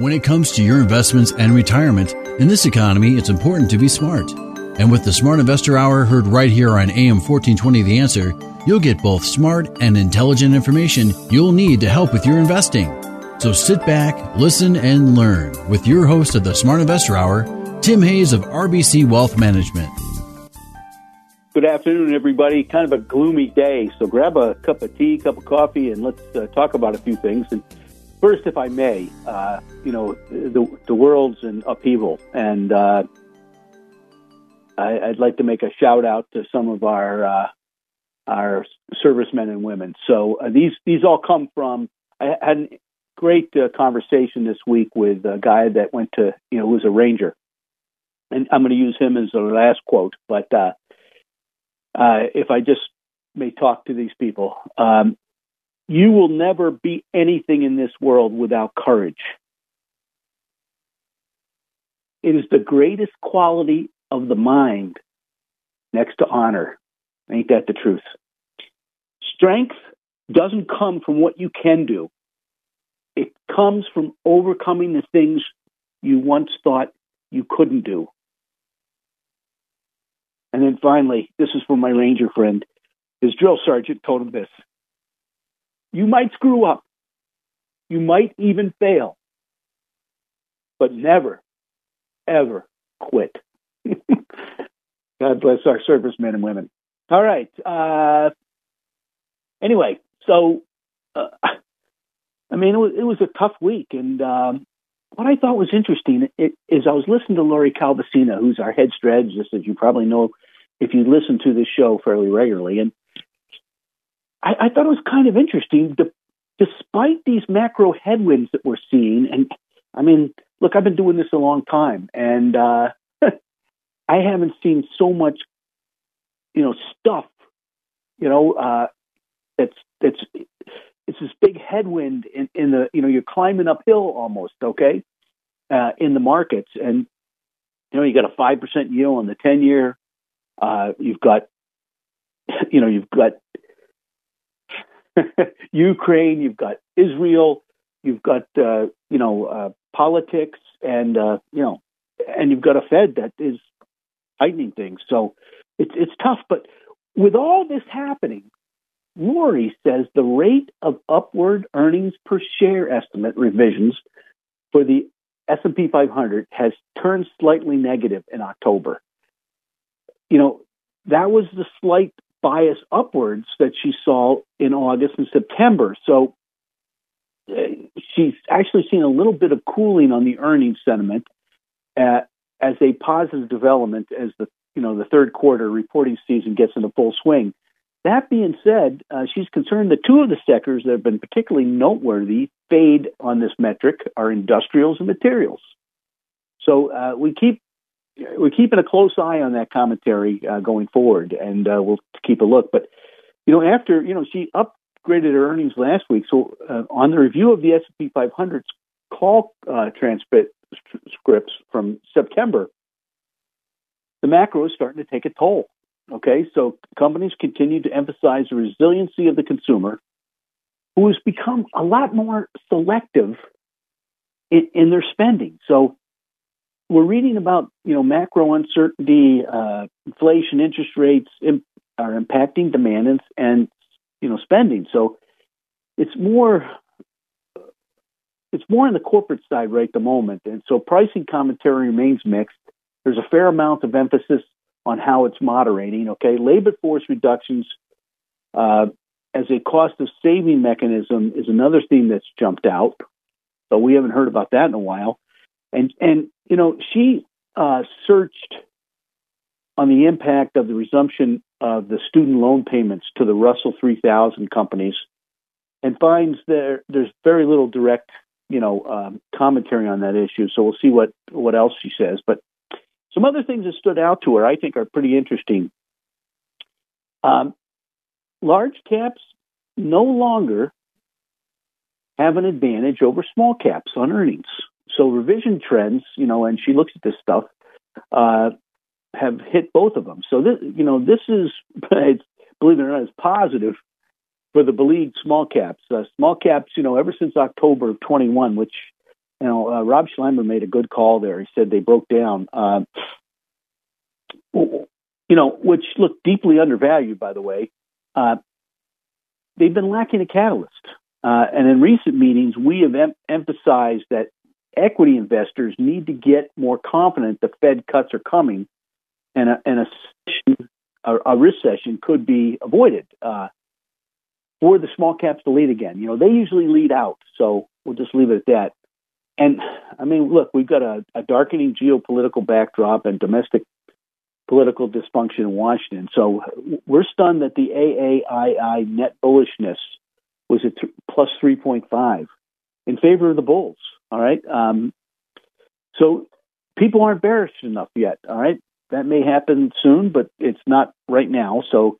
When it comes to your investments and retirement, in this economy, it's important to be smart. And with the Smart Investor Hour heard right here on AM 1420 The Answer, you'll get both smart and intelligent information you'll need to help with your investing. So sit back, listen, and learn with your host of the Smart Investor Hour, Tim Hayes of RBC Wealth Management. Good afternoon, everybody. Kind of a gloomy day, so grab a cup of tea, cup of coffee, and let's uh, talk about a few things. And first, if I may, uh, you know, the the world's in upheaval, and uh, I, would like to make a shout out to some of our uh, our servicemen and women. So uh, these these all come from. I had a great uh, conversation this week with a guy that went to you know was a ranger, and I'm going to use him as the last quote, but uh, if I just may talk to these people, um, you will never be anything in this world without courage. It is the greatest quality of the mind next to honor. Ain't that the truth? Strength doesn't come from what you can do. It comes from overcoming the things you once thought you couldn't do. And then finally, this is for my Ranger friend. His drill sergeant told him this You might screw up, you might even fail, but never, ever quit. God bless our servicemen and women. All right. Uh, anyway, so uh, I mean, it was, it was a tough week, and um, what I thought was interesting is I was listening to Lori Calvasina, who's our head strategist, as you probably know if you listen to this show fairly regularly. And I, I thought it was kind of interesting. The, despite these macro headwinds that we're seeing, and I mean, look, I've been doing this a long time, and uh, I haven't seen so much, you know, stuff, you know, uh, that's that's it's this big headwind in, in the you know you're climbing uphill almost okay uh, in the markets and you know you got a five percent yield on the ten year uh, you've got you know you've got Ukraine you've got Israel you've got uh, you know uh, politics and uh, you know and you've got a Fed that is tightening things so it's it's tough but with all this happening Lori says the rate of upward earnings per share estimate revisions for the S&P 500 has turned slightly negative in October. You know, that was the slight bias upwards that she saw in August and September. So uh, she's actually seen a little bit of cooling on the earnings sentiment uh, as a positive development as the you know the third quarter reporting season gets into full swing. That being said, uh, she's concerned that two of the sectors that have been particularly noteworthy fade on this metric are industrials and materials. So uh, we keep we're keeping a close eye on that commentary uh, going forward, and uh, we'll keep a look. But you know, after you know, she upgraded her earnings last week. So uh, on the review of the S and P 500's call uh, transcripts from September, the macro is starting to take a toll. Okay, so companies continue to emphasize the resiliency of the consumer, who has become a lot more selective in, in their spending. So we're reading about you know macro uncertainty, uh, inflation, interest rates imp- are impacting demand and, and you know spending. So it's more it's more on the corporate side right at the moment, and so pricing commentary remains mixed. There's a fair amount of emphasis on how it's moderating. Okay, labor force reductions uh, as a cost of saving mechanism is another theme that's jumped out, but we haven't heard about that in a while. And and you know she uh, searched on the impact of the resumption of the student loan payments to the Russell 3000 companies, and finds there there's very little direct you know, um, commentary on that issue. So we'll see what what else she says. But some other things that stood out to her, I think, are pretty interesting. Um, large caps no longer have an advantage over small caps on earnings. So revision trends, you know, and she looks at this stuff, uh, have hit both of them. So this, you know, this is, believe it or not, is positive for the beleagued small caps. Uh, small caps, you know, ever since October of 21, which, you know, uh, Rob Sluymer made a good call there. He said they broke down. Uh, you know, which looked deeply undervalued, by the way. Uh, they've been lacking a catalyst. Uh, and in recent meetings, we have em- emphasized that equity investors need to get more confident the Fed cuts are coming, and a, and a, a, a recession could be avoided. Uh, for the small caps to lead again, you know, they usually lead out, so we'll just leave it at that. And I mean, look, we've got a, a darkening geopolitical backdrop and domestic political dysfunction in Washington. So we're stunned that the AAII net bullishness was at th- plus 3.5 in favor of the bulls. All right. Um, so people aren't bearish enough yet. All right. That may happen soon, but it's not right now. So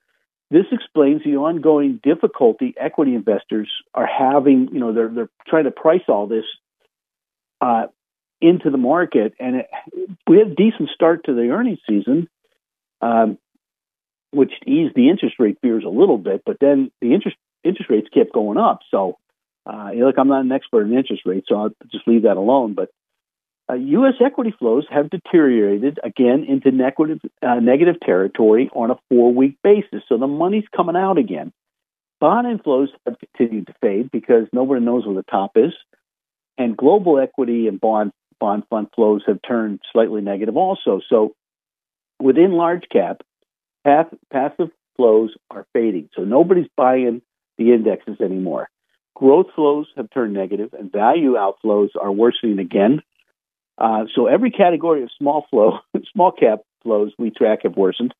this explains the ongoing difficulty equity investors are having. You know, they're they're trying to price all this uh, into the market, and it, we had a decent start to the earnings season, um, which eased the interest rate fears a little bit. But then the interest interest rates kept going up. So, uh, look, I'm not an expert in interest rates, so I'll just leave that alone. But uh, U.S. equity flows have deteriorated again into negative, uh, negative territory on a four week basis. So the money's coming out again. Bond inflows have continued to fade because nobody knows where the top is. And global equity and bond, bond fund flows have turned slightly negative also. So within large cap, passive flows are fading. So nobody's buying the indexes anymore. Growth flows have turned negative, and value outflows are worsening again. Uh, so every category of small flow, small cap flows we track have worsened.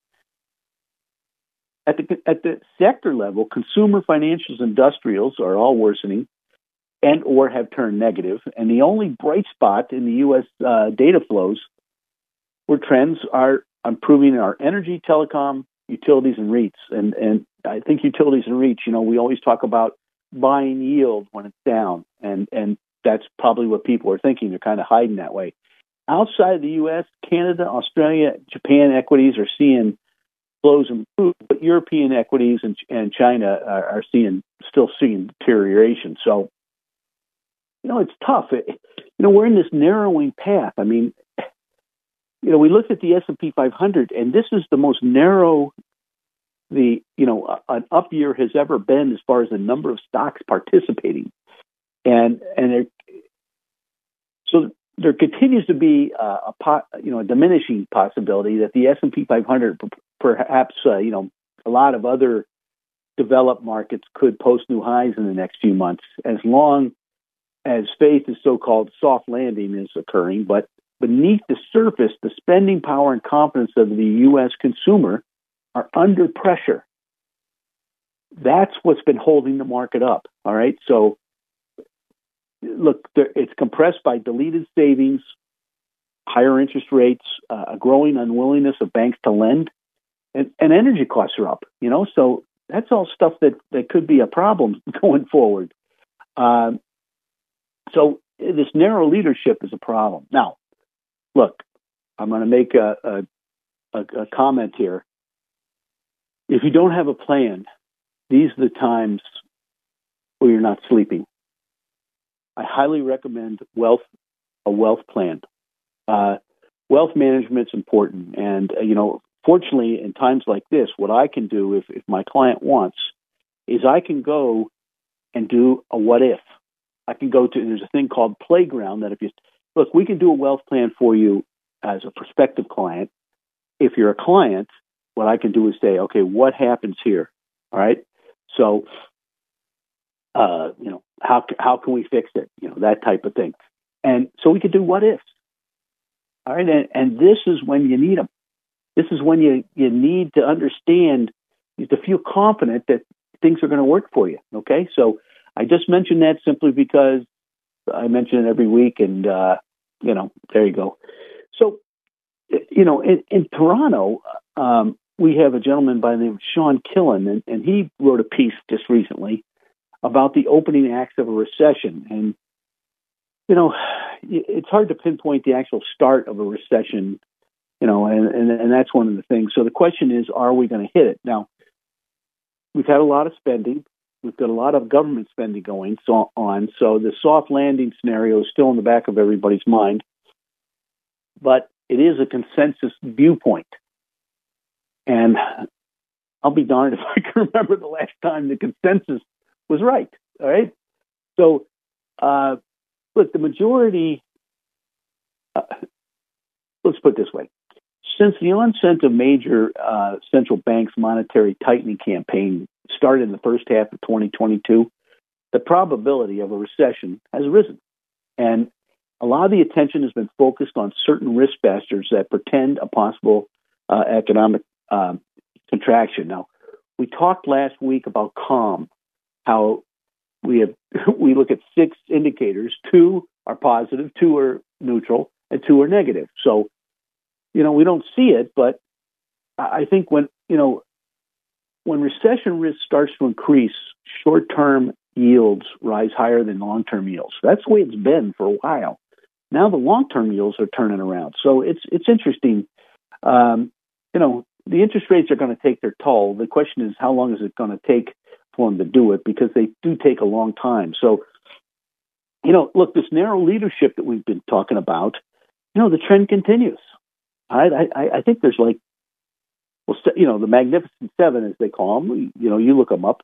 At the at the sector level, consumer, financials, industrials are all worsening, and or have turned negative. And the only bright spot in the U.S. Uh, data flows, where trends are improving are energy, telecom, utilities, and REITs. And and I think utilities and REITs, you know, we always talk about buying yield when it's down, and and that's probably what people are thinking. They're kind of hiding that way. Outside the U.S., Canada, Australia, Japan equities are seeing flows improve, but European equities and, and China are, are seeing still seeing deterioration. So, you know, it's tough. It, you know, we're in this narrowing path. I mean, you know, we looked at the S and P 500, and this is the most narrow the you know an up year has ever been as far as the number of stocks participating, and and there, so there continues to be a, a pot, you know a diminishing possibility that the S and P 500 perhaps uh, you know a lot of other developed markets could post new highs in the next few months as long as faith is so-called soft landing is occurring. But beneath the surface the spending power and confidence of the US consumer are under pressure. That's what's been holding the market up. All right. So, look, it's compressed by deleted savings, higher interest rates, uh, a growing unwillingness of banks to lend, and, and energy costs are up. You know, so that's all stuff that, that could be a problem going forward. Um, so this narrow leadership is a problem. Now, look, I'm going to make a, a, a, comment here if you don't have a plan, these are the times where you're not sleeping. I highly recommend wealth a wealth plan. Uh, wealth management is important, and uh, you know, fortunately, in times like this, what I can do if if my client wants is I can go and do a what if. I can go to there's a thing called Playground that if you look, we can do a wealth plan for you as a prospective client. If you're a client, what I can do is say, okay, what happens here? All right. So, uh, you know, how how can we fix it? You know, that type of thing. And so we could do what ifs. All right. And, and this is when you need them. This is when you, you need to understand, to feel confident that things are going to work for you. Okay. So I just mentioned that simply because I mention it every week, and uh, you know, there you go. So, you know, in, in Toronto, um, we have a gentleman by the name of Sean Killen, and, and he wrote a piece just recently about the opening acts of a recession. And, you know, it's hard to pinpoint the actual start of a recession, you know, and, and, and that's one of the things. So the question is, are we going to hit it? Now, we've had a lot of spending. We've got a lot of government spending going so on. So the soft landing scenario is still in the back of everybody's mind. But it is a consensus viewpoint. And I'll be darned if I can remember the last time the consensus was right. All right. So, uh, look, the majority, uh, let's put it this way. Since the onset of major uh, central banks' monetary tightening campaign started in the first half of 2022, the probability of a recession has risen. And a lot of the attention has been focused on certain risk factors that pretend a possible uh, economic uh, contraction. Now, we talked last week about calm, how we have we look at six indicators. Two are positive, two are neutral, and two are negative. So, you know, we don't see it, but I think when you know when recession risk starts to increase, short-term yields rise higher than long-term yields. That's the way it's been for a while. Now the long-term yields are turning around, so it's it's interesting. Um, you know, the interest rates are going to take their toll. The question is, how long is it going to take for them to do it? Because they do take a long time. So, you know, look, this narrow leadership that we've been talking about, you know, the trend continues. I, I, I think there's like, well, you know, the Magnificent Seven, as they call them. You know, you look them up.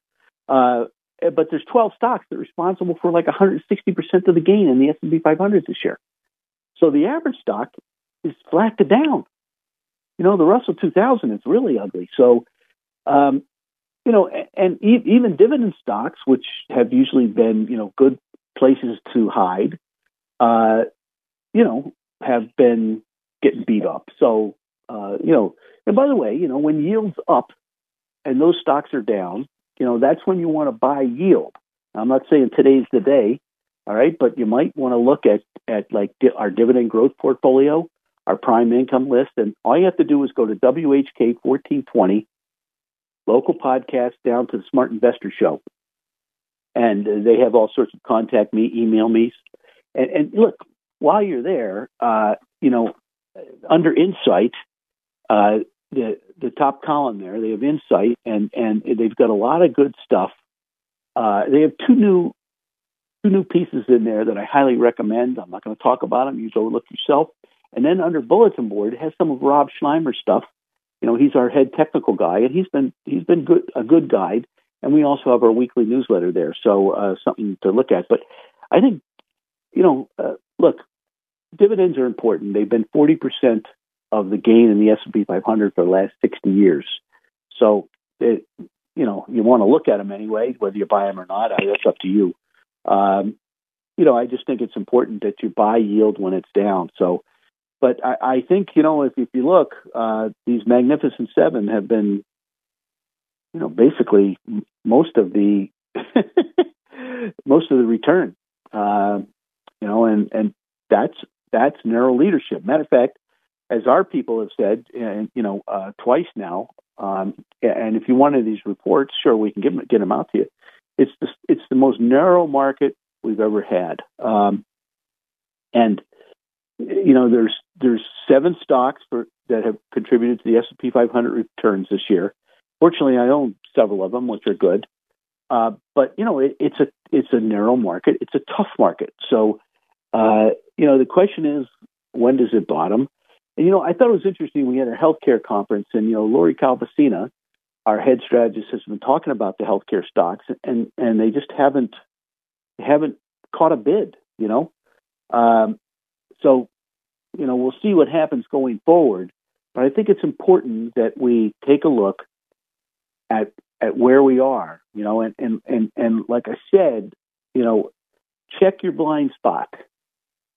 Uh, but there's 12 stocks that are responsible for like 160% of the gain in the S&P 500 this year. So the average stock is flat to down. You know, the Russell 2000 is really ugly. So, um, you know, and even dividend stocks, which have usually been, you know, good places to hide, uh, you know, have been getting beat up. So, uh, you know, and by the way, you know, when yields up and those stocks are down, you know, that's when you want to buy yield. I'm not saying today's the day, all right, but you might want to look at at like di- our dividend growth portfolio our prime income list. And all you have to do is go to WHK 1420, local podcast down to the Smart Investor Show. And they have all sorts of contact me, email me. And, and look, while you're there, uh, you know, under Insight, uh, the the top column there, they have Insight, and and they've got a lot of good stuff. Uh, they have two new two new pieces in there that I highly recommend. I'm not going to talk about them. You go look yourself. And then under bulletin board has some of Rob Sluymer's stuff. You know, he's our head technical guy, and he's been he's been good a good guide. And we also have our weekly newsletter there, so uh, something to look at. But I think, you know, uh, look, dividends are important. They've been forty percent of the gain in the S and P 500 for the last sixty years. So, it, you know, you want to look at them anyway, whether you buy them or not. That's up to you. Um, you know, I just think it's important that you buy yield when it's down. So but I, I think you know if, if you look, uh, these Magnificent Seven have been, you know, basically most of the most of the return. Uh, you know, and and that's that's narrow leadership. Matter of fact, as our people have said, and you know, uh, twice now. Um, and if you wanted these reports, sure, we can get them, get them out to you. It's the it's the most narrow market we've ever had, um, and you know, there's there's seven stocks for, that have contributed to the S&P 500 returns this year. Fortunately, I own several of them, which are good. Uh, but you know, it, it's a it's a narrow market. It's a tough market. So, uh, you know, the question is, when does it bottom? And you know, I thought it was interesting. We had a healthcare conference, and you know, Lori Calvasina, our head strategist, has been talking about the healthcare stocks, and and they just haven't haven't caught a bid. You know, um, so, you know, we'll see what happens going forward. But I think it's important that we take a look at at where we are, you know, and and and, and like I said, you know, check your blind spot.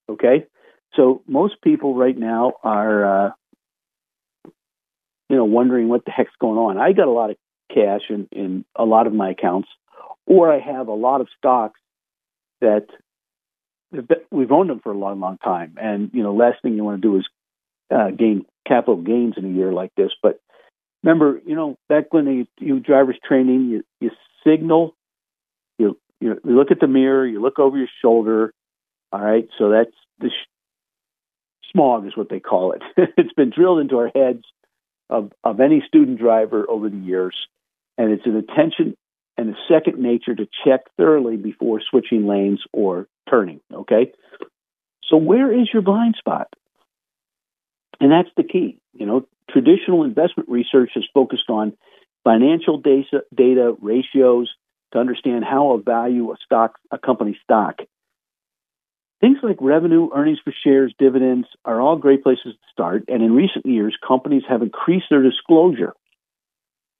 Okay? So most people right now are uh, you know, wondering what the heck's going on. I got a lot of cash in, in a lot of my accounts, or I have a lot of stocks that we've owned them for a long, long time. And you know, last thing you want to do is uh, gain capital gains in a year like this. But remember, you know, back when you, you drivers training, you, you signal, you, you look at the mirror, you look over your shoulder. All right, so that's the sh- smog is what they call it. it's been drilled into our heads of of any student driver over the years, and it's an attention and a second nature to check thoroughly before switching lanes or turning. Okay, so where is your blind spot? And that's the key. You know, traditional investment research is focused on financial data, data ratios to understand how a value a stock, a company stock. Things like revenue, earnings per shares, dividends are all great places to start. And in recent years, companies have increased their disclosure.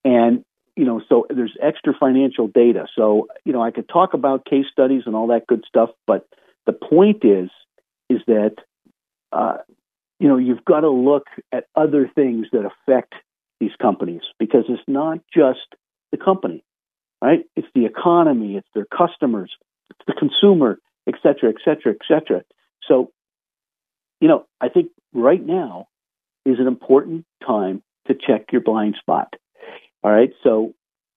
And, you know, so there's extra financial data. So, you know, I could talk about case studies and all that good stuff, but the point is, is that uh, you know, you've got to look at other things that affect these companies because it's not just the company, right? It's the economy, it's their customers, it's the consumer, et cetera, et cetera, et cetera. So, you know, I think right now is an important time to check your blind spot. All right. So,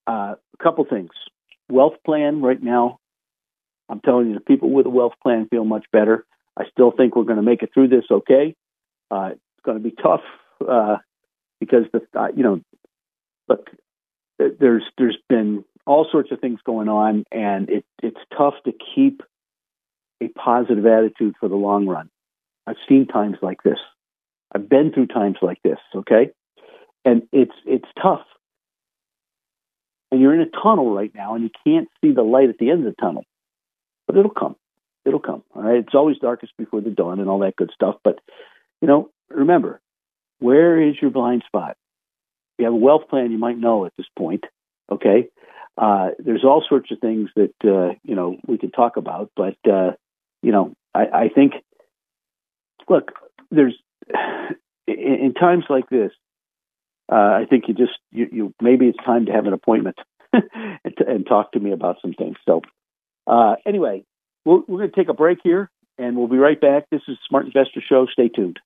uh, a couple things. Wealth plan right now. I'm telling you, the people with a wealth plan feel much better. I still think we're going to make it through this okay. Uh, it's going to be tough uh, because the uh, you know, look, there's there's been all sorts of things going on, and it it's tough to keep a positive attitude for the long run. I've seen times like this. I've been through times like this. Okay, and it's it's tough. And you're in a tunnel right now, and you can't see the light at the end of the tunnel, but it'll come. It'll come. All right. It's always darkest before the dawn, and all that good stuff. But you know, remember, where is your blind spot? If you have a wealth plan, you might know at this point. Okay, uh, there's all sorts of things that uh, you know we can talk about, but uh, you know, I, I think, look, there's in, in times like this, uh, I think you just you, you maybe it's time to have an appointment and, to, and, talk to me about some things. So, uh, anyway, we're, we're going to take a break here, and we'll be right back. This is Smart Investor Show. Stay tuned.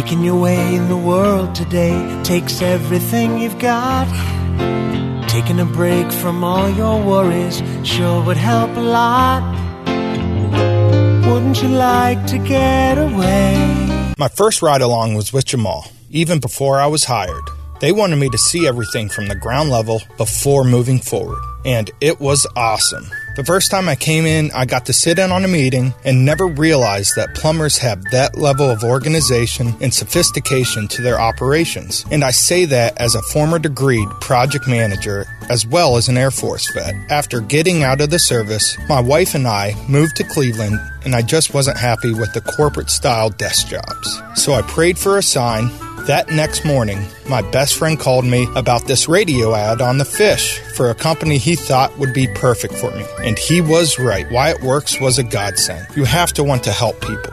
Making your way in the world today takes everything you've got. Taking a break from all your worries sure would help a lot. Wouldn't you like to get away? My first ride along was with Jamal, even before I was hired. They wanted me to see everything from the ground level before moving forward, and it was awesome. The first time I came in, I got to sit in on a meeting and never realized that plumbers have that level of organization and sophistication to their operations. And I say that as a former degreed project manager as well as an Air Force vet. After getting out of the service, my wife and I moved to Cleveland and I just wasn't happy with the corporate style desk jobs. So I prayed for a sign that next morning, my best friend called me about this radio ad on the fish for a company he thought would be perfect for me. And he was right. Wyatt Works was a godsend. You have to want to help people.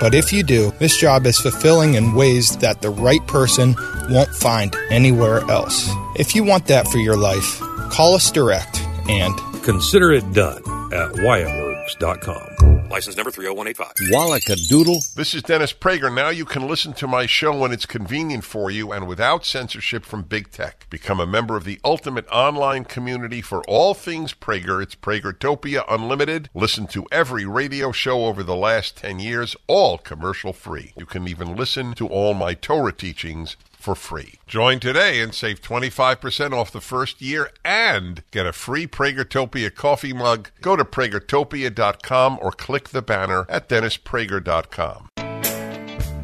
But if you do, this job is fulfilling in ways that the right person won't find anywhere else. If you want that for your life, call us direct and consider it done at WyattWorks.com. License number 30185. Wallaca Doodle. This is Dennis Prager. Now you can listen to my show when it's convenient for you and without censorship from big tech. Become a member of the ultimate online community for all things Prager. It's Pragertopia Unlimited. Listen to every radio show over the last 10 years, all commercial free. You can even listen to all my Torah teachings for free. Join today and save 25% off the first year and get a free Pragertopia coffee mug. Go to pragertopia.com or click the banner at dennisprager.com.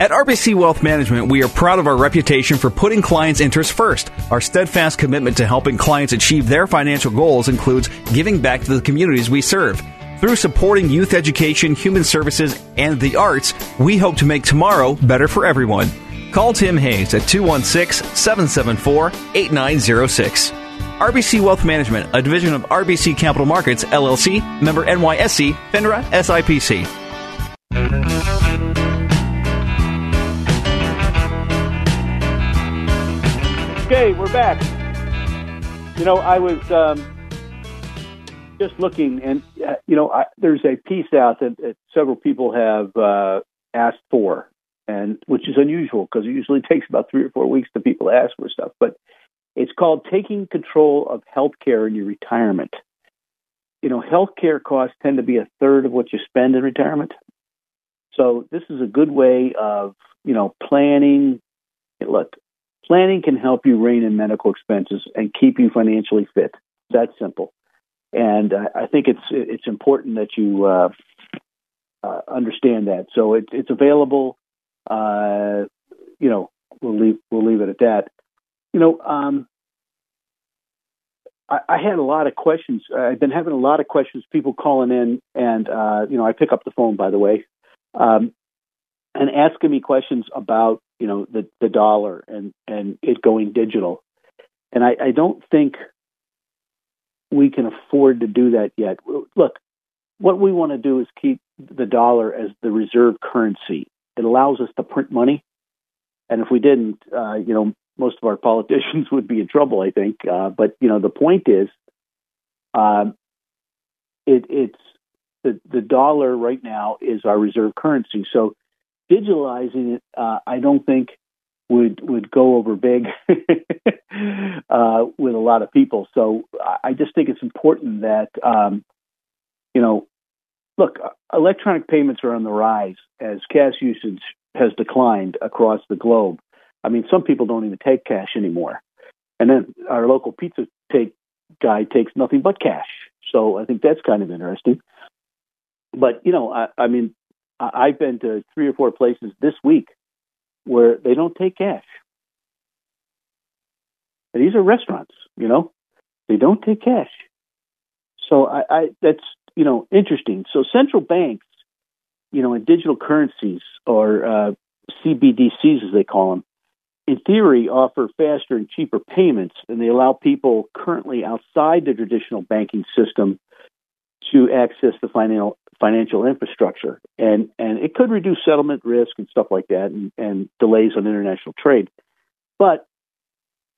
At RBC Wealth Management, we are proud of our reputation for putting clients' interests first. Our steadfast commitment to helping clients achieve their financial goals includes giving back to the communities we serve. Through supporting youth education, human services, and the arts, we hope to make tomorrow better for everyone. Call Tim Hayes at 216 774 8906. RBC Wealth Management, a division of RBC Capital Markets, LLC, member NYSE, FINRA, SIPC. Okay, we're back. You know, I was um, just looking, and uh, you know, I, there's a piece out that, that several people have uh, asked for, and which is unusual because it usually takes about three or four weeks to people ask for stuff. But it's called "Taking Control of Healthcare in Your Retirement." You know, healthcare costs tend to be a third of what you spend in retirement. So this is a good way of you know planning. Look, planning can help you rein in medical expenses and keep you financially fit. That's simple and uh, I think it's it's important that you uh, uh, understand that. So it, it's available. Uh, you know, we'll leave we'll leave it at that. You know, um, I, I, had a lot of questions. I've been having a lot of questions. People calling in, and uh, you know, I pick up the phone by the way, um, and asking me questions about you know the the dollar and and it going digital. And I, I don't think we can afford to do that yet. Look, what we want to do is keep the dollar as the reserve currency. It allows us to print money, and if we didn't, uh, you know, most of our politicians would be in trouble. I think. Uh, but you know, the point is, uh, it, it's the the dollar right now is our reserve currency. So digitalizing it, uh, I don't think would would go over big uh, with a lot of people. So I just think it's important that um, you know, look, uh, electronic payments are on the rise as cash usage has declined across the globe. I mean, some people don't even take cash anymore, and then our local pizza take guy takes nothing but cash. So I think that's kind of interesting. But you know, I, I mean, I've been to three or four places this week where they don't take cash. And these are restaurants, you know, they don't take cash. So I, I that's you know interesting. So central banks, you know, and digital currencies or uh, CBDCs as they call them, in theory offer faster and cheaper payments, and they allow people currently outside the traditional banking system to access the financial financial infrastructure, and and it could reduce settlement risk and stuff like that, and, and delays on international trade. But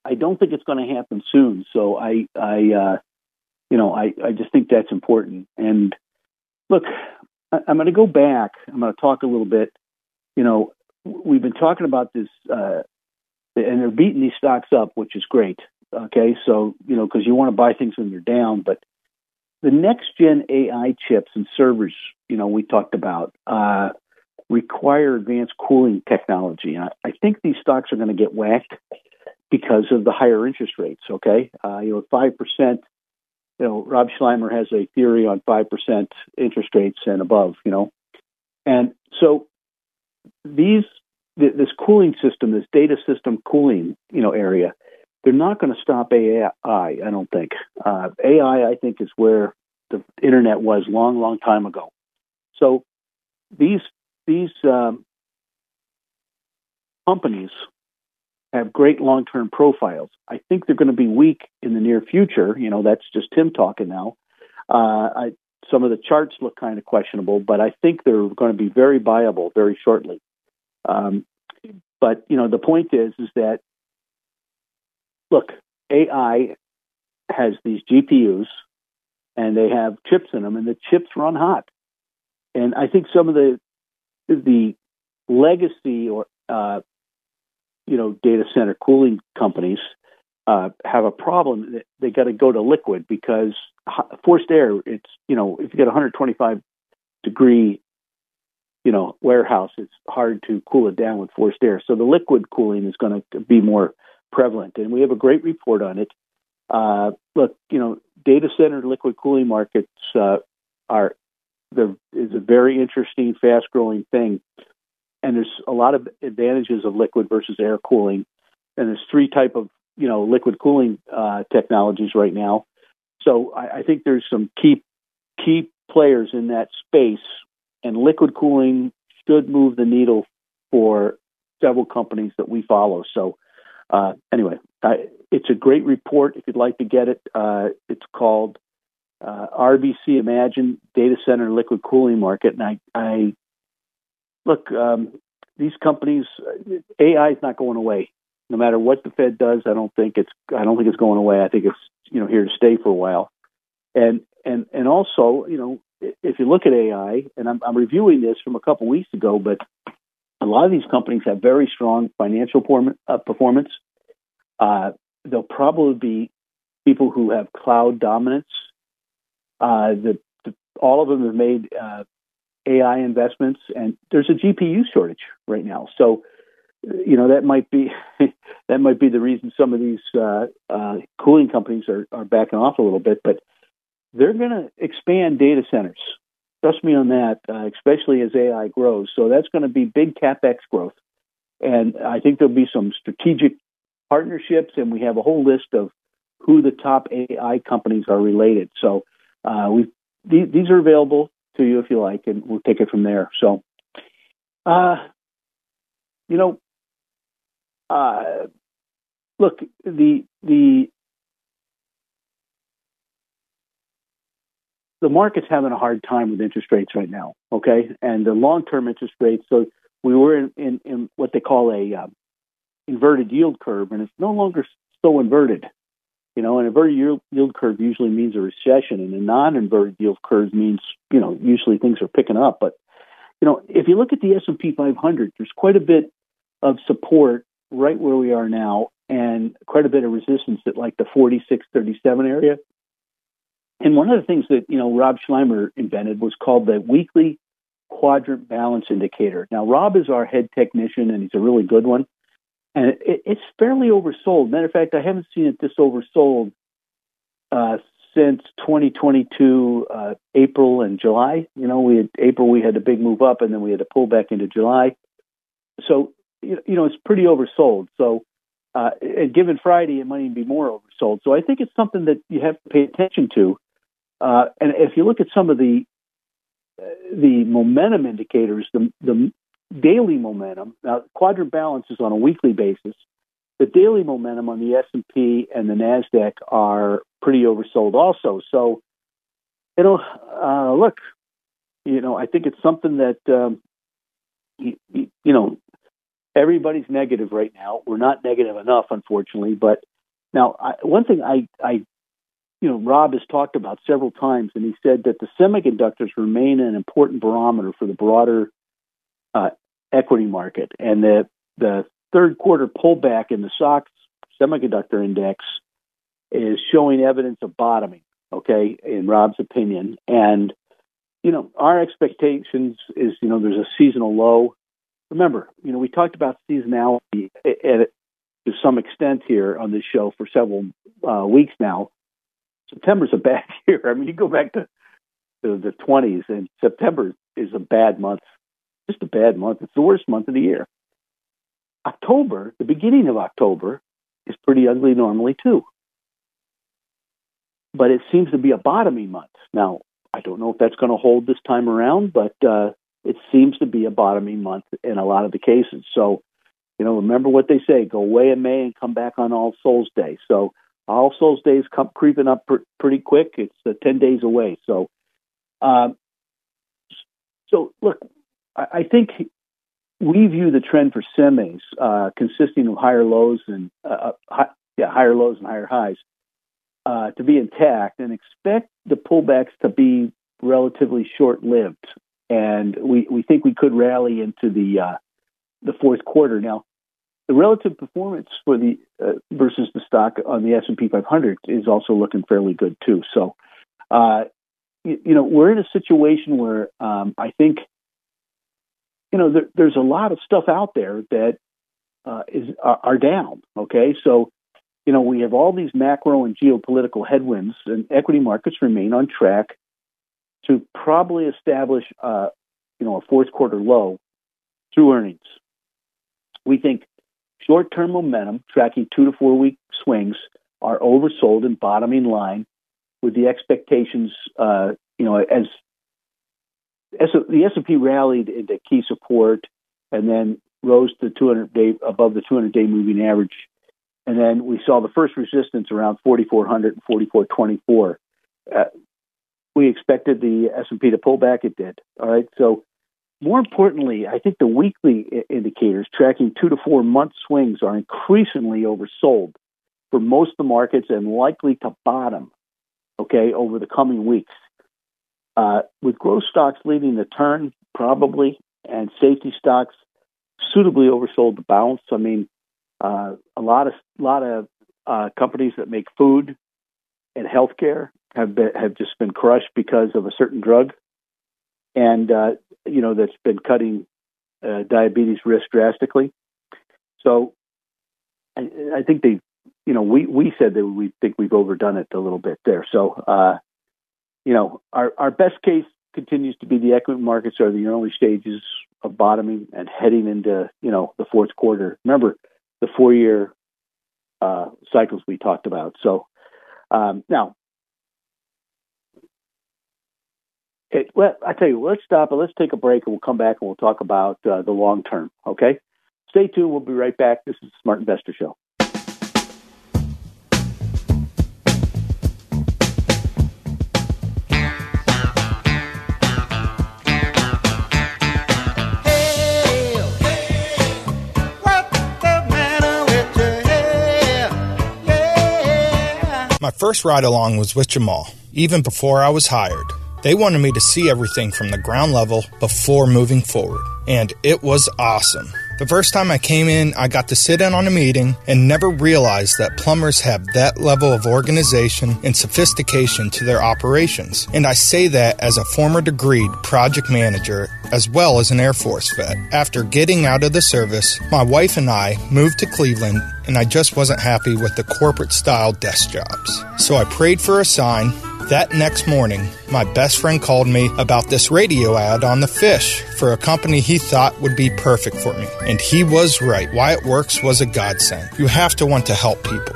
I don't think it's going to happen soon. So I I uh, you know I I just think that's important. And look, I, I'm going to go back. I'm going to talk a little bit. You know, we've been talking about this, uh, and they're beating these stocks up, which is great. Okay, so you know because you want to buy things when they're down, but the next gen AI chips and servers, you know, we talked about, uh, require advanced cooling technology. I, I think these stocks are going to get whacked because of the higher interest rates. Okay, uh, you know, five percent. You know, Rob Sluymer has a theory on five percent interest rates and above. You know, and so these this cooling system, this data system cooling, you know, area they're not going to stop AI. I don't think uh, AI. I think is where the internet was long, long time ago. So these these um, companies have great long term profiles. I think they're going to be weak in the near future. You know, that's just Tim talking now. Uh, I, some of the charts look kind of questionable, but I think they're going to be very viable very shortly. Um, but you know, the point is, is that look, AI has these GPUs and they have chips in them, and the chips run hot. And I think some of the the legacy or uh, you know data center cooling companies uh, have a problem. That they got to go to liquid because forced air. It's you know if you get 125 degree you know warehouse, it's hard to cool it down with forced air. So the liquid cooling is going to be more prevalent, and we have a great report on it. Uh, look, you know, data center liquid cooling markets uh, are there is a very interesting, fast growing thing, and there's a lot of advantages of liquid versus air cooling. And there's three type of you know liquid cooling uh, technologies right now. So I, I think there's some key key players in that space, and liquid cooling should move the needle for several companies that we follow. So uh, anyway, I, it's a great report. If you'd like to get it, uh, it's called uh, RBC Imagine Data Center Liquid Cooling Market. And I, I look, um, these companies, AI is not going away. No matter what the Fed does, I don't think it's I don't think it's going away. I think it's you know here to stay for a while. And and and also, you know, if you look at AI, and I'm, I'm reviewing this from a couple weeks ago, but a lot of these companies have very strong financial uh, performance. Uh, they'll probably be people who have cloud dominance. Uh, the, the, all of them have made uh, AI investments, and there's a GPU shortage right now. So, you know, that might be that might be the reason some of these uh, uh, cooling companies are, are backing off a little bit. But they're going to expand data centers. Trust me on that, uh, especially as AI grows. So that's going to be big capex growth, and I think there'll be some strategic partnerships, and we have a whole list of who the top AI companies are related. So uh, we these, these are available to you if you like, and we'll take it from there. So, uh, you know, uh, look the the the market's having a hard time with interest rates right now, okay? And the long-term interest rates. So we were in, in, in what they call a uh, inverted yield curve, and it's no longer so inverted. You know, an inverted yield, curve usually means a recession, and a non-inverted yield curve means you know usually things are picking up. But you know, if you look at the S and P 500, there's quite a bit of support right where we are now, and quite a bit of resistance at like the 46.37 area. And one of the things that you know Rob Sluymer invented was called the weekly quadrant balance indicator. Now Rob is our head technician, and he's a really good one. And it, it's fairly oversold. Matter of fact, I haven't seen it this oversold uh, since 2022 uh, April and July. You know, we had April we had a big move up, and then we had to pull back into July. So you know, it's pretty oversold. So uh, and given Friday, it might even be more oversold. So I think it's something that you have to pay attention to. Uh, and if you look at some of the the momentum indicators, the, the daily momentum. Now, quadrant balance is on a weekly basis. The daily momentum on the S and P and the Nasdaq are pretty oversold, also. So, you know, uh, look, you know, I think it's something that um, you, you know everybody's negative right now. We're not negative enough, unfortunately. But now, I, one thing I, I you know, Rob has talked about several times, and he said that the semiconductors remain an important barometer for the broader uh, equity market, and the the third quarter pullback in the SOX semiconductor index is showing evidence of bottoming. Okay, in Rob's opinion, and you know, our expectations is you know there's a seasonal low. Remember, you know, we talked about seasonality at, at, to some extent here on this show for several uh, weeks now September's a bad year. I mean, you go back to, to the 20s, and September is a bad month. Just a bad month. It's the worst month of the year. October, the beginning of October, is pretty ugly normally too. But it seems to be a bottoming month. Now, I don't know if that's going to hold this time around, but uh, it seems to be a bottoming month in a lot of the cases. So, you know, remember what they say: go away in May and come back on All Souls Day. So, all Souls Days come creeping up pr- pretty quick. It's uh, ten days away. So, um, so look, I, think we view the trend for semis uh, consisting of higher lows and uh, uh, high, yeah, higher lows and higher highs uh, to be intact, and expect the pullbacks to be relatively short lived. And we, we think we could rally into the uh, the fourth quarter. Now, the relative performance for the uh, versus the stock on the S and P 500 is also looking fairly good too. So, uh, you, you, know, we're in a situation where um, I think, you know, there, there's a lot of stuff out there that uh, is are, are down. Okay, so you know we have all these macro and geopolitical headwinds, and equity markets remain on track to probably establish, uh, you know, a fourth quarter low through earnings. We think Short term momentum, tracking two to four week swings, are oversold and bottoming line with the expectations, uh, you know, as the S&P rallied into key support and then rose to 200 day above the 200 day moving average. And then we saw the first resistance around 4,400 and 4,424. Uh, we expected the S&P to pull back. It did. All right. So more importantly, I think the weekly indicators tracking two to four month swings are increasingly oversold for most of the markets and likely to bottom. okay, over the coming weeks. Uh, with growth stocks leading the turn, probably, and safety stocks suitably oversold the bounce. I mean, uh, a lot of lot of uh, companies that make food and healthcare have been, have just been crushed because of a certain drug, and uh, you know that's been cutting uh, diabetes risk drastically. So, I, I think they, you know, we we said that we think we've overdone it a little bit there. So, uh, you know, our our best case continues to be the equity markets are the early stages of bottoming and heading into you know the fourth quarter. Remember the four year uh, cycles we talked about. So um, now, it, well, I tell you, let's stop and let's take a break, and we'll come back and we'll talk about uh, the long term. Okay, stay tuned. We'll be right back. This is the Smart Investor Show. First ride along was with Jamal, even before I was hired. They wanted me to see everything from the ground level before moving forward, and it was awesome. The first time I came in, I got to sit in on a meeting and never realized that plumbers have that level of organization and sophistication to their operations. And I say that as a former degreed project manager as well as an Air Force vet. After getting out of the service, my wife and I moved to Cleveland and I just wasn't happy with the corporate style desk jobs. So I prayed for a sign that next morning, my best friend called me about this radio ad on the fish for a company he thought would be perfect for me. And he was right. Wyatt Works was a godsend. You have to want to help people.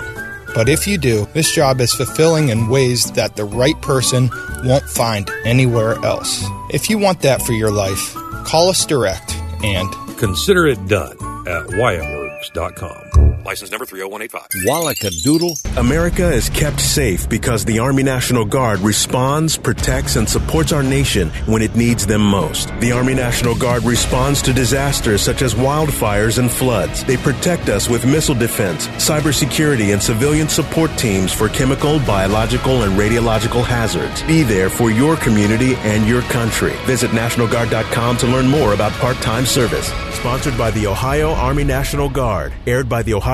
But if you do, this job is fulfilling in ways that the right person won't find anywhere else. If you want that for your life, call us direct and consider it done at wyattworks.com. License number 30185. Wallackadoodle. America is kept safe because the Army National Guard responds, protects, and supports our nation when it needs them most. The Army National Guard responds to disasters such as wildfires and floods. They protect us with missile defense, cybersecurity, and civilian support teams for chemical, biological, and radiological hazards. Be there for your community and your country. Visit NationalGuard.com to learn more about part-time service. Sponsored by the Ohio Army National Guard. Aired by the Ohio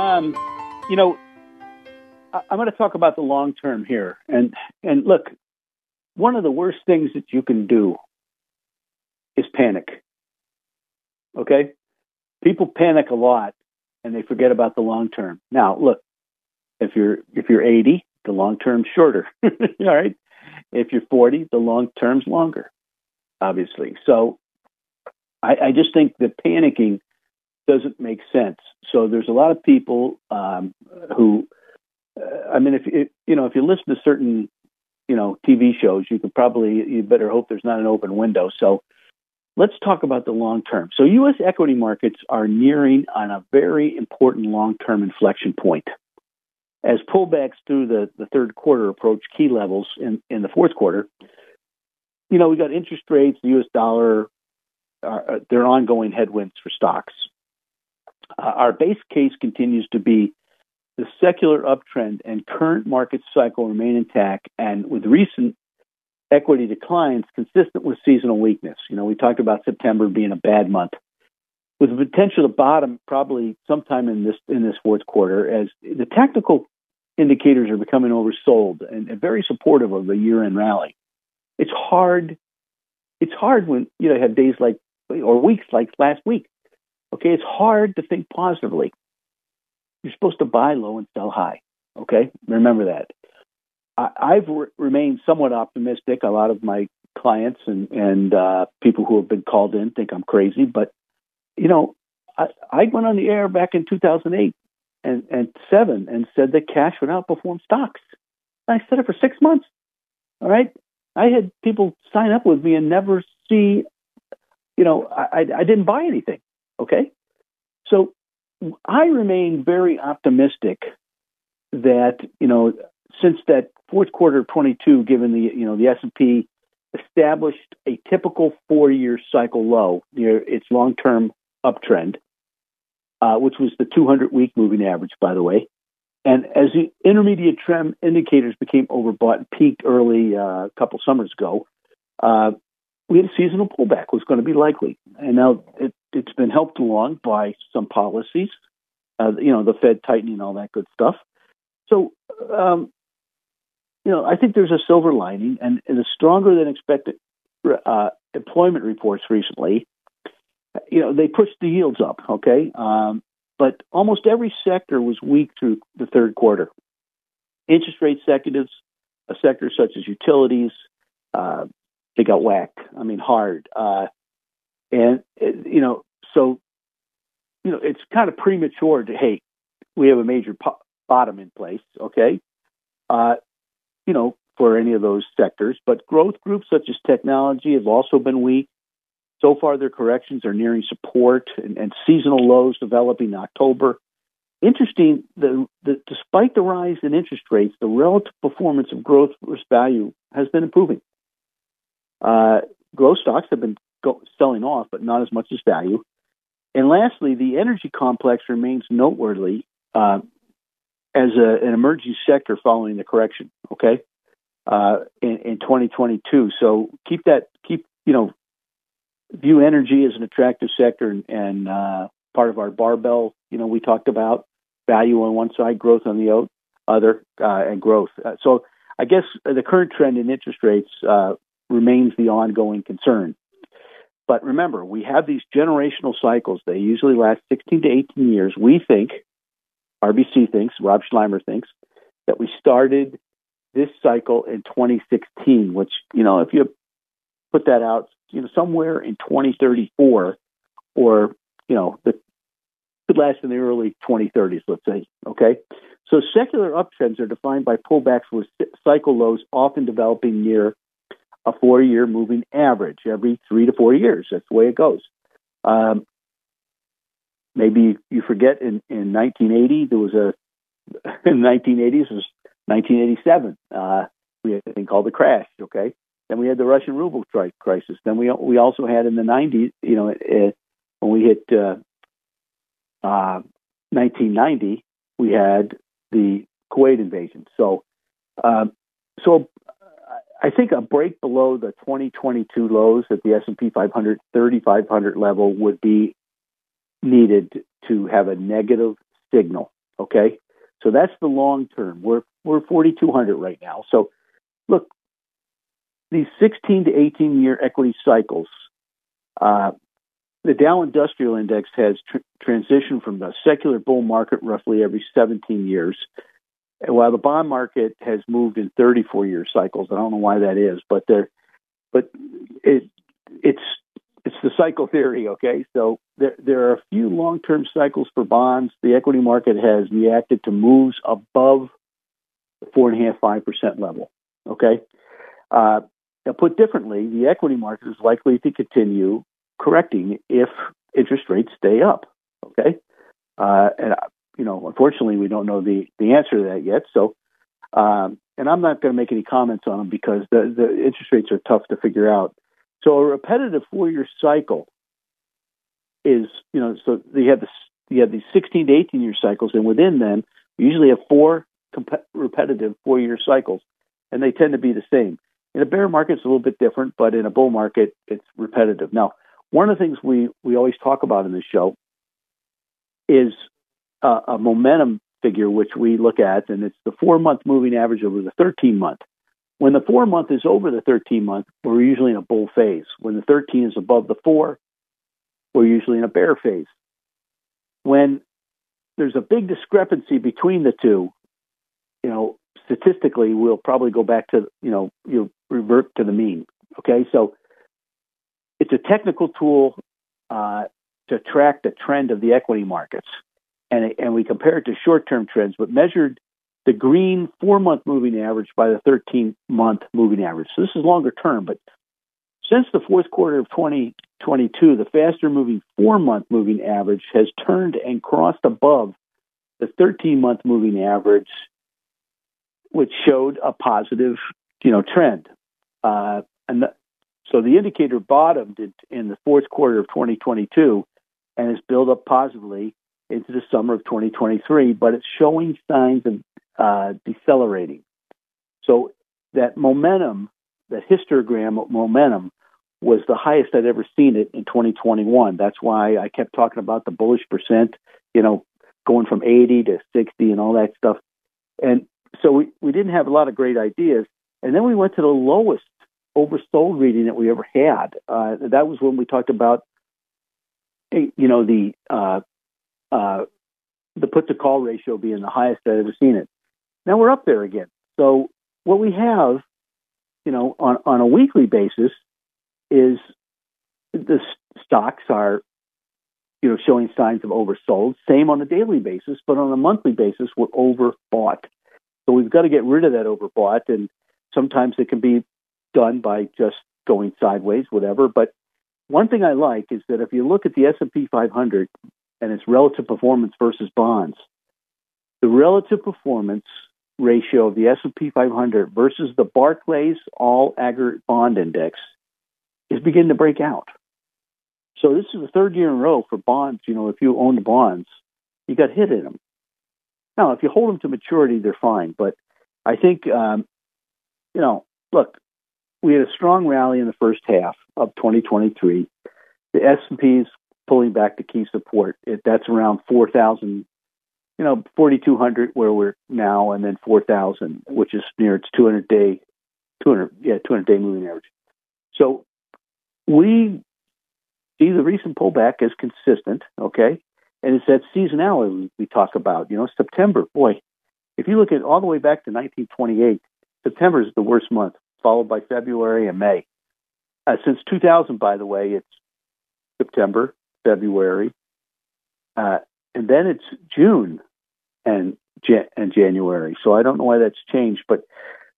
Um, you know, I, I'm going to talk about the long term here, and and look, one of the worst things that you can do is panic. Okay, people panic a lot, and they forget about the long term. Now, look, if you're if you're 80, the long term's shorter. All right, if you're 40, the long term's longer. Obviously, so I, I just think that panicking doesn't make sense. So there's a lot of people um, who, uh, I mean, if you know, if you listen to certain, you know, TV shows, you could probably you better hope there's not an open window. So let's talk about the long term. So U.S. equity markets are nearing on a very important long term inflection point. As pullbacks through the, the third quarter approach key levels in, in the fourth quarter, you know, we got interest rates, the U.S. dollar, uh, they're ongoing headwinds for stocks. Uh, our base case continues to be the secular uptrend and current market cycle remain intact, and with recent equity declines consistent with seasonal weakness. You know, we talked about September being a bad month, with the potential to bottom probably sometime in this in this fourth quarter, as the technical indicators are becoming oversold and, and very supportive of the year-end rally. It's hard. It's hard when you know you have days like or weeks like last week Okay, it's hard to think positively. You're supposed to buy low and sell high. Okay, remember that. I, have re- remained somewhat optimistic. A lot of my clients and and uh, people who have been called in think I'm crazy, but you know, I, I went on the air back in 2008 and and seven and said that cash would outperform stocks. I said it for six months. All right, I had people sign up with me and never see, you know, I, I didn't buy anything. Okay, so I remain very optimistic that you know since that fourth quarter of 22, given the you know the S and P established a typical four-year cycle low near its long-term uptrend, uh, which was the 200-week moving average, by the way. And as the intermediate trend indicators became overbought and peaked early uh, a couple summers ago, uh, we had a seasonal pullback was going to be likely. And now it, has been helped along by some policies, uh, you know, the Fed tightening, all that good stuff. So, um, you know, I think there's a silver lining, and, and the stronger than expected uh, employment reports recently, you know, they pushed the yields up. Okay, um, but almost every sector was weak through the third quarter. Interest rate sectors, a sector such as utilities, uh, they got whacked. I mean, hard. Uh, and you know, so you know, it's kind of premature to hey, we have a major po- bottom in place. Okay, uh, you know, for any of those sectors. But growth groups such as technology have also been weak. So far, their corrections are nearing support and, and seasonal lows developing in October. Interesting, the, the, despite the rise in interest rates, the relative performance of growth versus value has been improving. Uh, growth stocks have been go- selling off, but not as much as value. And lastly, the energy complex remains noteworthy uh, as a, an emerging sector following the correction. Okay, uh, in, in 2022. So keep that keep you know view energy as an attractive sector and, and uh, part of our barbell. You know, we talked about value on one side, growth on the other, uh, and growth. Uh, so I guess the current trend in interest rates uh, remains the ongoing concern. But remember, we have these generational cycles. They usually last 16 to 18 years. We think, RBC thinks, Rob Sluymer thinks, that we started this cycle in 2016, which, you know, if you put that out, you know, somewhere in 2034 or, you know, the could last in the early 2030s, let's say. Okay. So secular uptrends are defined by pullbacks with cycle lows often developing near a four year moving average every three to four years. That's the way it goes. Um, maybe you forget in, in 1980, there was a, in the 1980s, was 1987. Uh, we had a thing called the crash. Okay. Then we had the Russian ruble crisis. Then we we also had in the 90s, you know, uh, when we hit uh, uh, 1990, we had the Kuwait invasion. So, um, so I think a break below the 2022 lows at the S&P 500 3500 level would be needed to have a negative signal. Okay, so that's the long term. We're we're 4200 right now. So, look, these 16 to 18 year equity cycles, uh, the Dow Industrial Index has tr- transitioned from the secular bull market roughly every 17 years, while the bond market has moved in 34 year cycles. I don't know why that is, but there, but it it's it's the cycle theory. Okay, so there there are a few long term cycles for bonds. The equity market has reacted to moves above the four and a half five percent level. Okay, uh, now, put differently, the equity market is likely to continue correcting if interest rates stay up. Okay, uh, and you know, unfortunately, we don't know the the answer to that yet. So, um, and I'm not going to make any comments on them because the the interest rates are tough to figure out. So, a repetitive four year cycle is, you know, so you have this you have these 16 to 18 year cycles, and within them, we usually have four comp- repetitive four year cycles, and they tend to be the same. In a bear market, it's a little bit different, but in a bull market, it's repetitive. Now, one of the things we, we always talk about in this show is uh, a momentum figure, which we look at, and it's the four month moving average over the 13 month. When the four month is over the 13 month, we're usually in a bull phase. When the 13 is above the four, we're usually in a bear phase. When there's a big discrepancy between the two, you know, statistically, we'll probably go back to, you know, you revert to the mean. Okay, so it's a technical tool uh, to track the trend of the equity markets, and and we compare it to short-term trends, but measured the green four-month moving average by the 13-month moving average. So this is longer term, but since the fourth quarter of 2022, the faster-moving four-month moving average has turned and crossed above the 13-month moving average, which showed a positive, you know, trend. Uh, and the, so the indicator bottomed in the fourth quarter of 2022 and has built up positively into the summer of 2023, but it's showing signs of uh, decelerating. So that momentum, that histogram of momentum, was the highest I'd ever seen it in 2021. That's why I kept talking about the bullish percent, you know, going from 80 to 60 and all that stuff. And so we, we didn't have a lot of great ideas. And then we went to the lowest oversold reading that we ever had. Uh, that was when we talked about, you know, the uh, uh, the put to call ratio being the highest I've ever seen it. Now we're up there again. So what we have, you know, on on a weekly basis, is the stocks are, you know, showing signs of oversold. Same on a daily basis, but on a monthly basis, we're overbought. So we've got to get rid of that overbought, and sometimes it can be done by just going sideways, whatever. But one thing I like is that if you look at the S&P 500 and its relative performance versus bonds, the relative performance ratio of the S&P 500 versus the Barclays All Aggregate Bond Index is beginning to break out. So this is the third year in a row for bonds. You know, if you own the bonds, you got hit in them. Now, if you hold them to maturity, they're fine. But I think, um, you know, look, we had a strong rally in the first half of 2023. The S&P is pulling back to key support. It, that's around 4,000, you know, 4,200 where we're now, and then 4,000, which is near its 200 day, 200 yeah, 200 day moving average. So we see the recent pullback as consistent. Okay, and it's that seasonality we talk about. You know, September, boy, if you look at all the way back to 1928, September is the worst month followed by February and May. Uh, since 2000, by the way, it's September, February, uh, and then it's June and and January. So I don't know why that's changed, but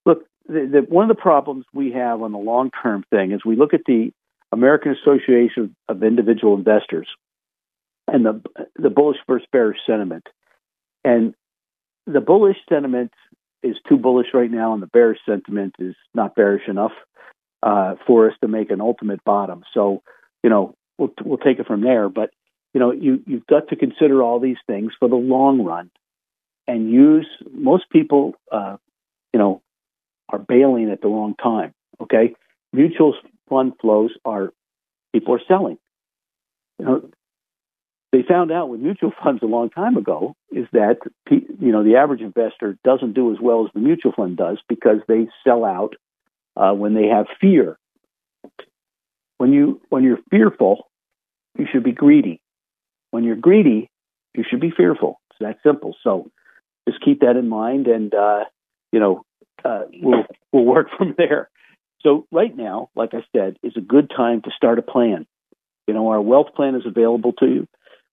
look, the, the, one of the problems we have on the long term thing is we look at the American Association of Individual Investors and the the bullish versus bearish sentiment, and the bullish sentiment is too bullish right now, and the bearish sentiment is not bearish enough uh, for us to make an ultimate bottom. So, you know, we'll we'll take it from there. But you know, you you've got to consider all these things for the long run, and use. Most people, uh, you know, are bailing at the wrong time. Okay, mutual fund flows are people are selling. You know, they found out with mutual funds a long time ago is that you know the average investor doesn't do as well as the mutual fund does because they sell out uh, when they have fear. When you when you're fearful, you should be greedy. When you're greedy, you should be fearful. It's that simple. So just keep that in mind, and uh, you know uh, we'll we'll work from there. So right now, like I said, is a good time to start a plan. You know, our wealth plan is available to you.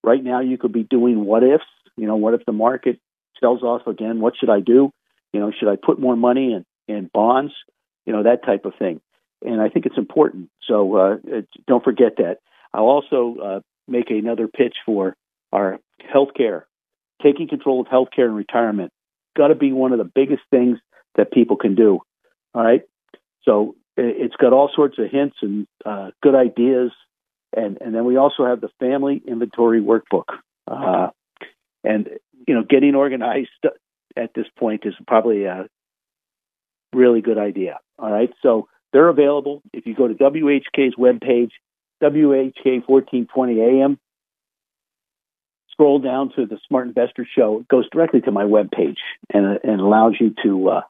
Right now, you could be doing what ifs. You know, what if the market sells off again? What should I do? You know, should I put more money in, in bonds? You know, that type of thing. And I think it's important. So uh, don't forget that. I'll also uh, make another pitch for our healthcare, taking control of healthcare and retirement. Got to be one of the biggest things that people can do. All right. So it's got all sorts of hints and uh, good ideas and and then we also have the family inventory workbook. Uh, and you know, getting organized at this point is probably a really good idea. All right, so they're available if you go to WHK's webpage, WHK 1420 AM. Scroll down to the Smart Investor Show. It goes directly to my webpage and, and allows you to. Uh,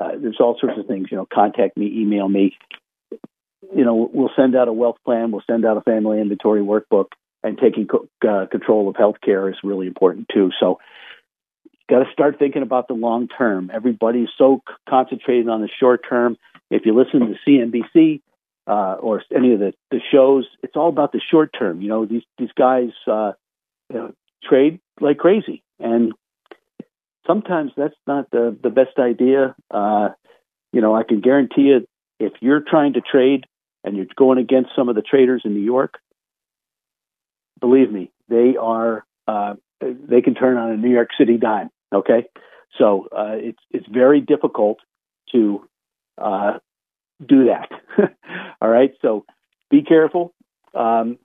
uh, there's all sorts of things. You know, contact me, email me, you know, we'll send out a wealth plan, we'll send out a family inventory workbook, and taking co- uh, control of healthcare is really important too. So, got to start thinking about the long term. Everybody's so c- concentrated on the short term. If you listen to CNBC, uh, or any of the, the shows. It's all about the short term. You know, these these guys uh, you know, trade like crazy, and sometimes that's not the the best idea. Uh, you know, I can guarantee you, if you're trying to trade and you're going against some of the traders in New York, believe me, they are uh, they can turn on a New York City dime. Okay, so uh, it's it's very difficult to uh, do that. All right, so be careful. Um,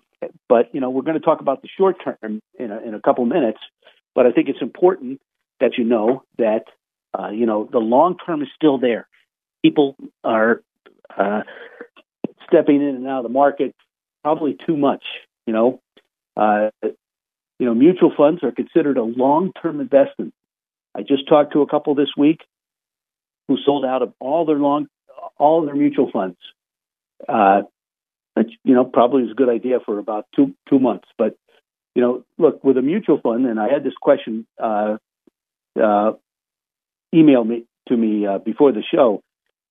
but you know, we're going to talk about the short term in a, in a couple minutes. But I think it's important that you know that uh, you know the long term is still there. People are uh, stepping in and out of the market probably too much. You know, uh, you know, mutual funds are considered a long term investment. I just talked to a couple this week who sold out of all their long all their mutual funds. Uh, which you know probably is a good idea for about two two months. But you know, look with a mutual fund, and I had this question uh, uh, email me to me uh, before the show.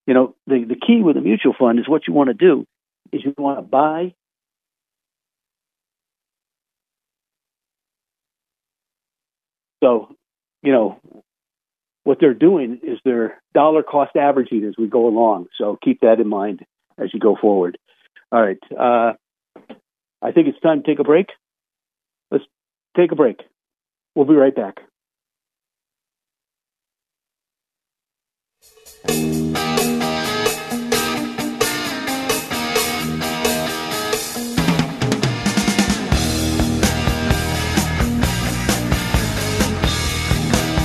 You know, the the key with a mutual fund is what you want to do is you want to buy. So, you know, what they're doing is they're dollar cost averaging as we go along. So keep that in mind as you go forward. All right. Uh, I think it's time to take a break. Let's take a break. We'll be right back.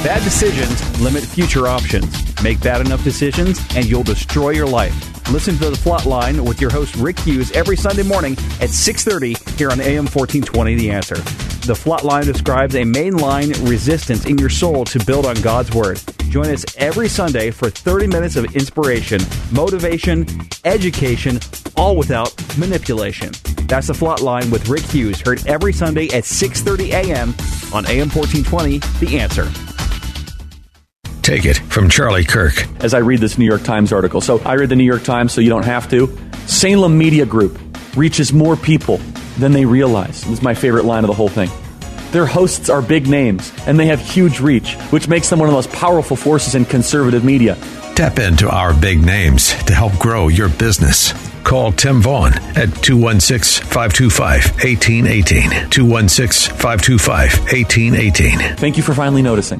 Bad decisions limit future options. Make bad enough decisions, and you'll destroy your life. Listen to the Flatline with your host Rick Hughes every Sunday morning at 6:30 here on AM 1420 The Answer. The Flatline describes a mainline resistance in your soul to build on God's word. Join us every Sunday for 30 minutes of inspiration, motivation, education, all without manipulation. That's the Flatline with Rick Hughes, heard every Sunday at 6:30 a.m. on AM 1420 The Answer. Take it from Charlie Kirk. As I read this New York Times article, so I read the New York Times so you don't have to. Salem Media Group reaches more people than they realize. This is my favorite line of the whole thing. Their hosts are big names, and they have huge reach, which makes them one of the most powerful forces in conservative media. Tap into our big names to help grow your business. Call Tim Vaughn at 216 525 1818. 216 525 1818. Thank you for finally noticing.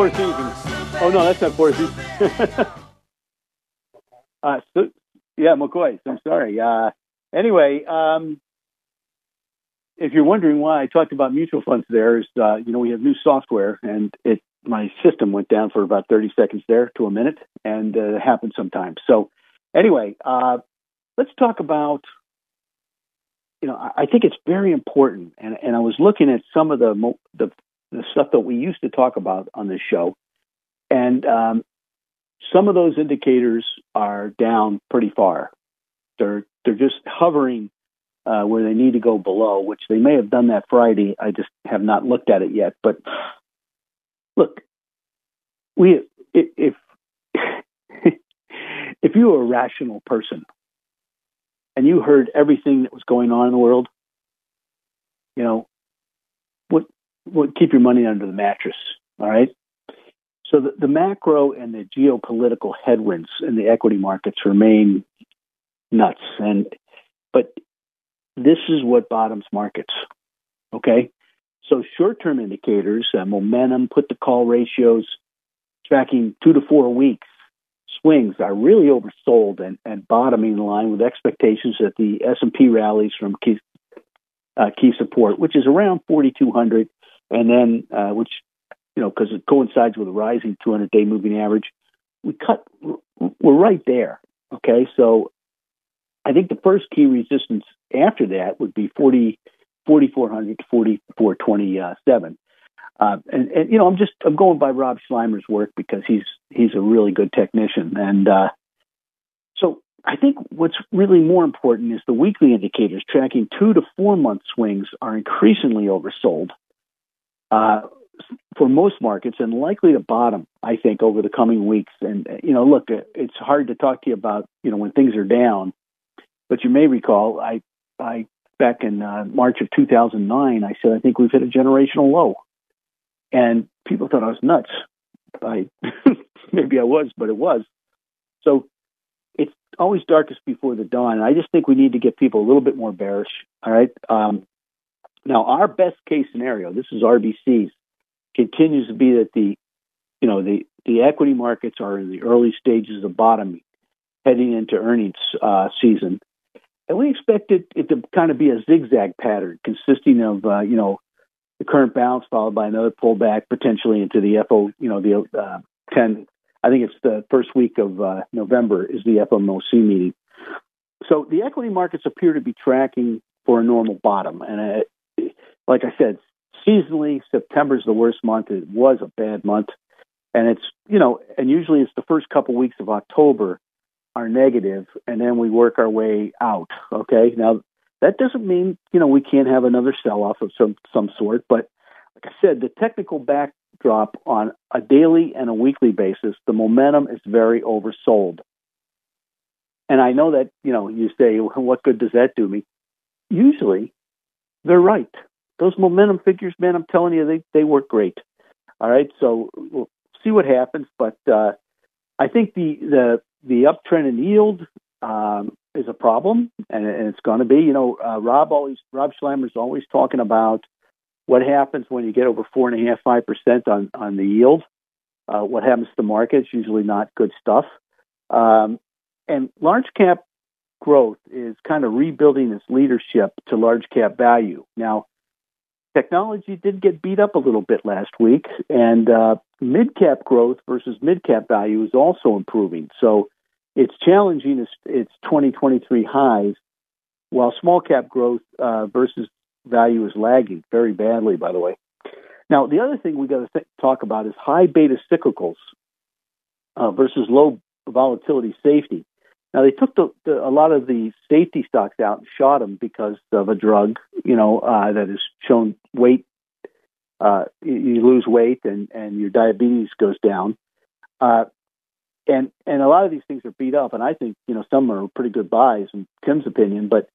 Four seasons. Oh no, that's not four seasons. uh, so, yeah, McCoy. I'm sorry. Uh, anyway, um, if you're wondering why I talked about mutual funds, there is, uh, you know, we have new software, and it my system went down for about 30 seconds there to a minute, and uh, it happens sometimes. So, anyway, uh, let's talk about. You know, I, think it's very important, and, and I was looking at some of the the the stuff that we used to talk about on this show. And um, some of those indicators are down pretty far. They're they're just hovering uh, where they need to go below, which they may have done that Friday. I just have not looked at it yet. But look, we if if you were a rational person and you heard everything that was going on in the world, you know, well, keep your money under the mattress. All right. So the, the macro and the geopolitical headwinds in the equity markets remain nuts, and but this is what bottoms markets. Okay. So short-term indicators, uh, momentum, put the call ratios, tracking two to four weeks swings are really oversold and, and bottoming in line with expectations that the S&P rallies from key, uh, key support, which is around 4,200 and then uh, which you know, because it coincides with a rising 200 day moving average. We cut, we're right there. Okay. So I think the first key resistance after that would be 40, 4,400 to 4,427. Uh, and, and, you know, I'm just, I'm going by Rob Sluymer's work because he's, he's a really good technician. And, uh, so I think what's really more important is the weekly indicators tracking two to four month swings are increasingly oversold. Uh, for most markets and likely to bottom, I think, over the coming weeks. And, you know, look, it's hard to talk to you about, you know, when things are down, but you may recall I, I, back in uh, March of 2009, I said, I think we've hit a generational low. And people thought I was nuts. I, maybe I was, but it was. So it's always darkest before the dawn. And I just think we need to get people a little bit more bearish. All right. Um, now, our best case scenario, this is RBC's, continues to be that the you know the the equity markets are in the early stages of bottoming, heading into earnings uh, season, and we expect it, it to kind of be a zigzag pattern consisting of uh, you know the current bounce followed by another pullback potentially into the FO you know the uh, 10 I think it's the first week of uh, November is the FOMC meeting. So the equity markets appear to be tracking for a normal bottom, and uh, like I said, seasonally, September is the worst month. It was a bad month. And it's, you know, and usually it's the first couple weeks of October are negative, and then we work our way out. Okay. Now, that doesn't mean, you know, we can't have another sell off of some, some sort. But like I said, the technical backdrop on a daily and a weekly basis, the momentum is very oversold. And I know that, you know, you say, well, what good does that do me? Usually, they're right those momentum figures, man, I'm telling you, they they work great. All right, so we'll see what happens, but uh, I think the the the uptrend in yield um, is a problem, and, and it's going to be. You know, uh, Rob always Rob Sluymer's always talking about what happens when you get over four and a half five percent on on the yield. Uh, what happens to the market? It's usually not good stuff. Um, and large cap growth is kind of rebuilding its leadership to large cap value. Now, technology did get beat up a little bit last week, and uh, mid cap growth versus mid cap value is also improving. So it's challenging its, its 2023 highs, while small cap growth uh, versus value is lagging very badly, by the way. Now, the other thing we got to th- talk about is high beta cyclicals uh, versus low volatility safety. Now they took the, the, a lot of the safety stocks out and shot them because of a drug, you know, uh, that has shown weight. Uh, you lose weight and, and your diabetes goes down. Uh, and and a lot of these things are beat up, and I think you know some are pretty good buys in Tim's opinion, but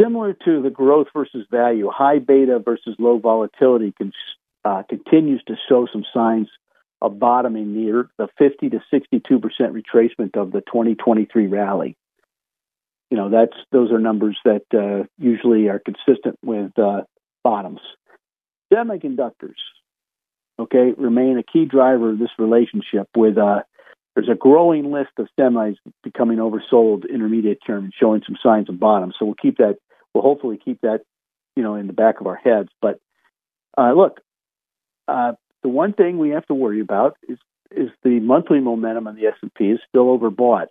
similar to the growth versus value, high beta versus low volatility can, uh, continues to show some signs a bottoming near the 50 to 62 percent retracement of the 2023 rally. You know, that's those are numbers that uh, usually are consistent with uh, bottoms. Semiconductors, okay, remain a key driver of this relationship. With uh, there's a growing list of semis becoming oversold intermediate term and showing some signs of bottom. So we'll keep that. We'll hopefully keep that, you know, in the back of our heads. But uh, look, uh, the one thing we have to worry about is is the monthly momentum on the S&P is still overbought.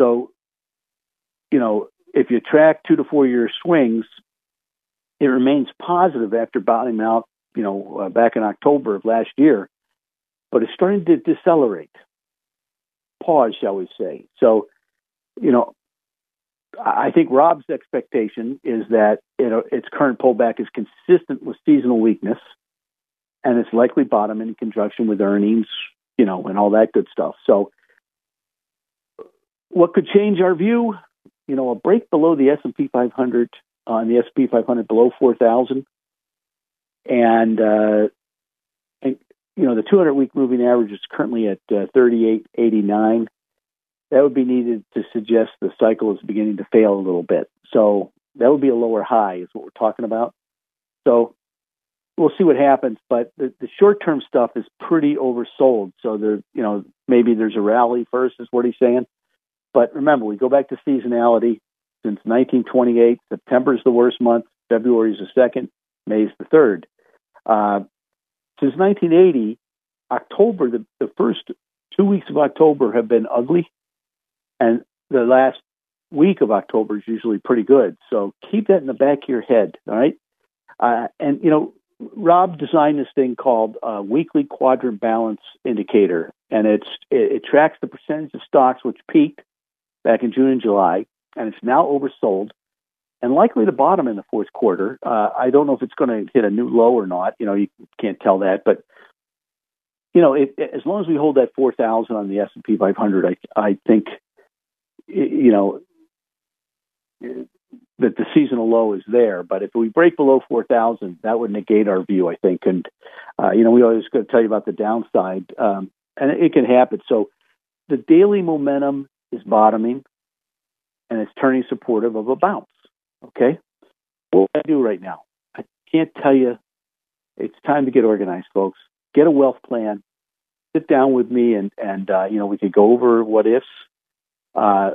So, you know, if you track two to four year swings, it remains positive after bottoming out, you know, uh, back in October of last year, but it's starting to decelerate. Pause, shall we say? So, you know, I think Rob's expectation is that it, its current pullback is consistent with seasonal weakness and it's likely bottom in conjunction with earnings, you know, and all that good stuff. So, what could change our view? You know, a break below the S and P 500 on the S P 500 below 4,000, and uh, and you know the 200 week moving average is currently at uh, 38.89. That would be needed to suggest the cycle is beginning to fail a little bit. So that would be a lower high, is what we're talking about. So we'll see what happens. But the, the short term stuff is pretty oversold. So there, you know, maybe there's a rally first, is what he's saying. But remember, we go back to seasonality. Since 1928, September is the worst month. February is the second. May is the third. Uh, since 1980, October, the, the first two weeks of October have been ugly, and the last week of October is usually pretty good. So keep that in the back of your head, all right? Uh, and, you know, Rob designed this thing called Weekly Quadrant Balance Indicator, and it's it, it tracks the percentage of stocks which peaked back in June and July, and it's now oversold and likely to bottom in the fourth quarter. Uh, I don't know if it's going to hit a new low or not. You know, you can't tell that, but you know, as long as we hold that four thousand on the S and P 500, I I think you know that the seasonal low is there. But if we break below 4,000, that would negate our view, I think. And, uh, you know, we always got to tell you about the downside, um, and it can happen. So the daily momentum is bottoming and it's turning supportive of a bounce. Okay. What do I do right now? I can't tell you. It's time to get organized, folks. Get a wealth plan. Sit down with me and, and uh, you know, we could go over what ifs. Uh,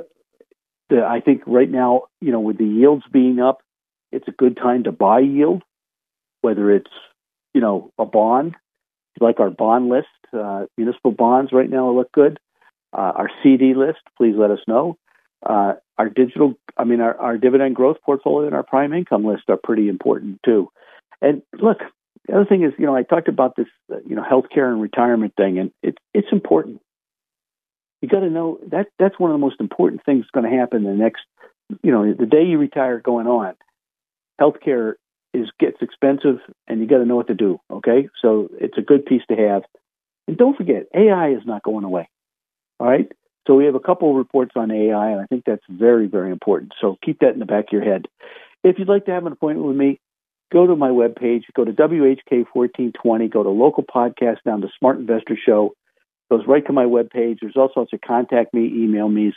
the, I think right now, you know, with the yields being up, it's a good time to buy yield, whether it's, you know, a bond, like our bond list, uh, municipal bonds right now look good. Uh, our CD list, please let us know. Uh, our digital, I mean, our, our dividend growth portfolio and our prime income list are pretty important too. And look, the other thing is, you know, I talked about this, uh, you know, healthcare and retirement thing, and it's it's important you got to know that that's one of the most important things going to happen the next, you know, the day you retire going on. Healthcare is gets expensive, and you got to know what to do. Okay, so it's a good piece to have. And don't forget, AI is not going away. All right. So we have a couple of reports on AI, and I think that's very, very important. So keep that in the back of your head. If you'd like to have an appointment with me, go to my webpage, go to WHK1420, go to local podcast down to Smart Investor Show goes right to my webpage. There's all sorts of contact me, email me.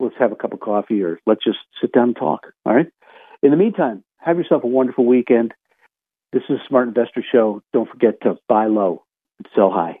Let's have a cup of coffee or let's just sit down and talk. All right. In the meantime, have yourself a wonderful weekend. This is Smart Investor Show. Don't forget to buy low and sell high.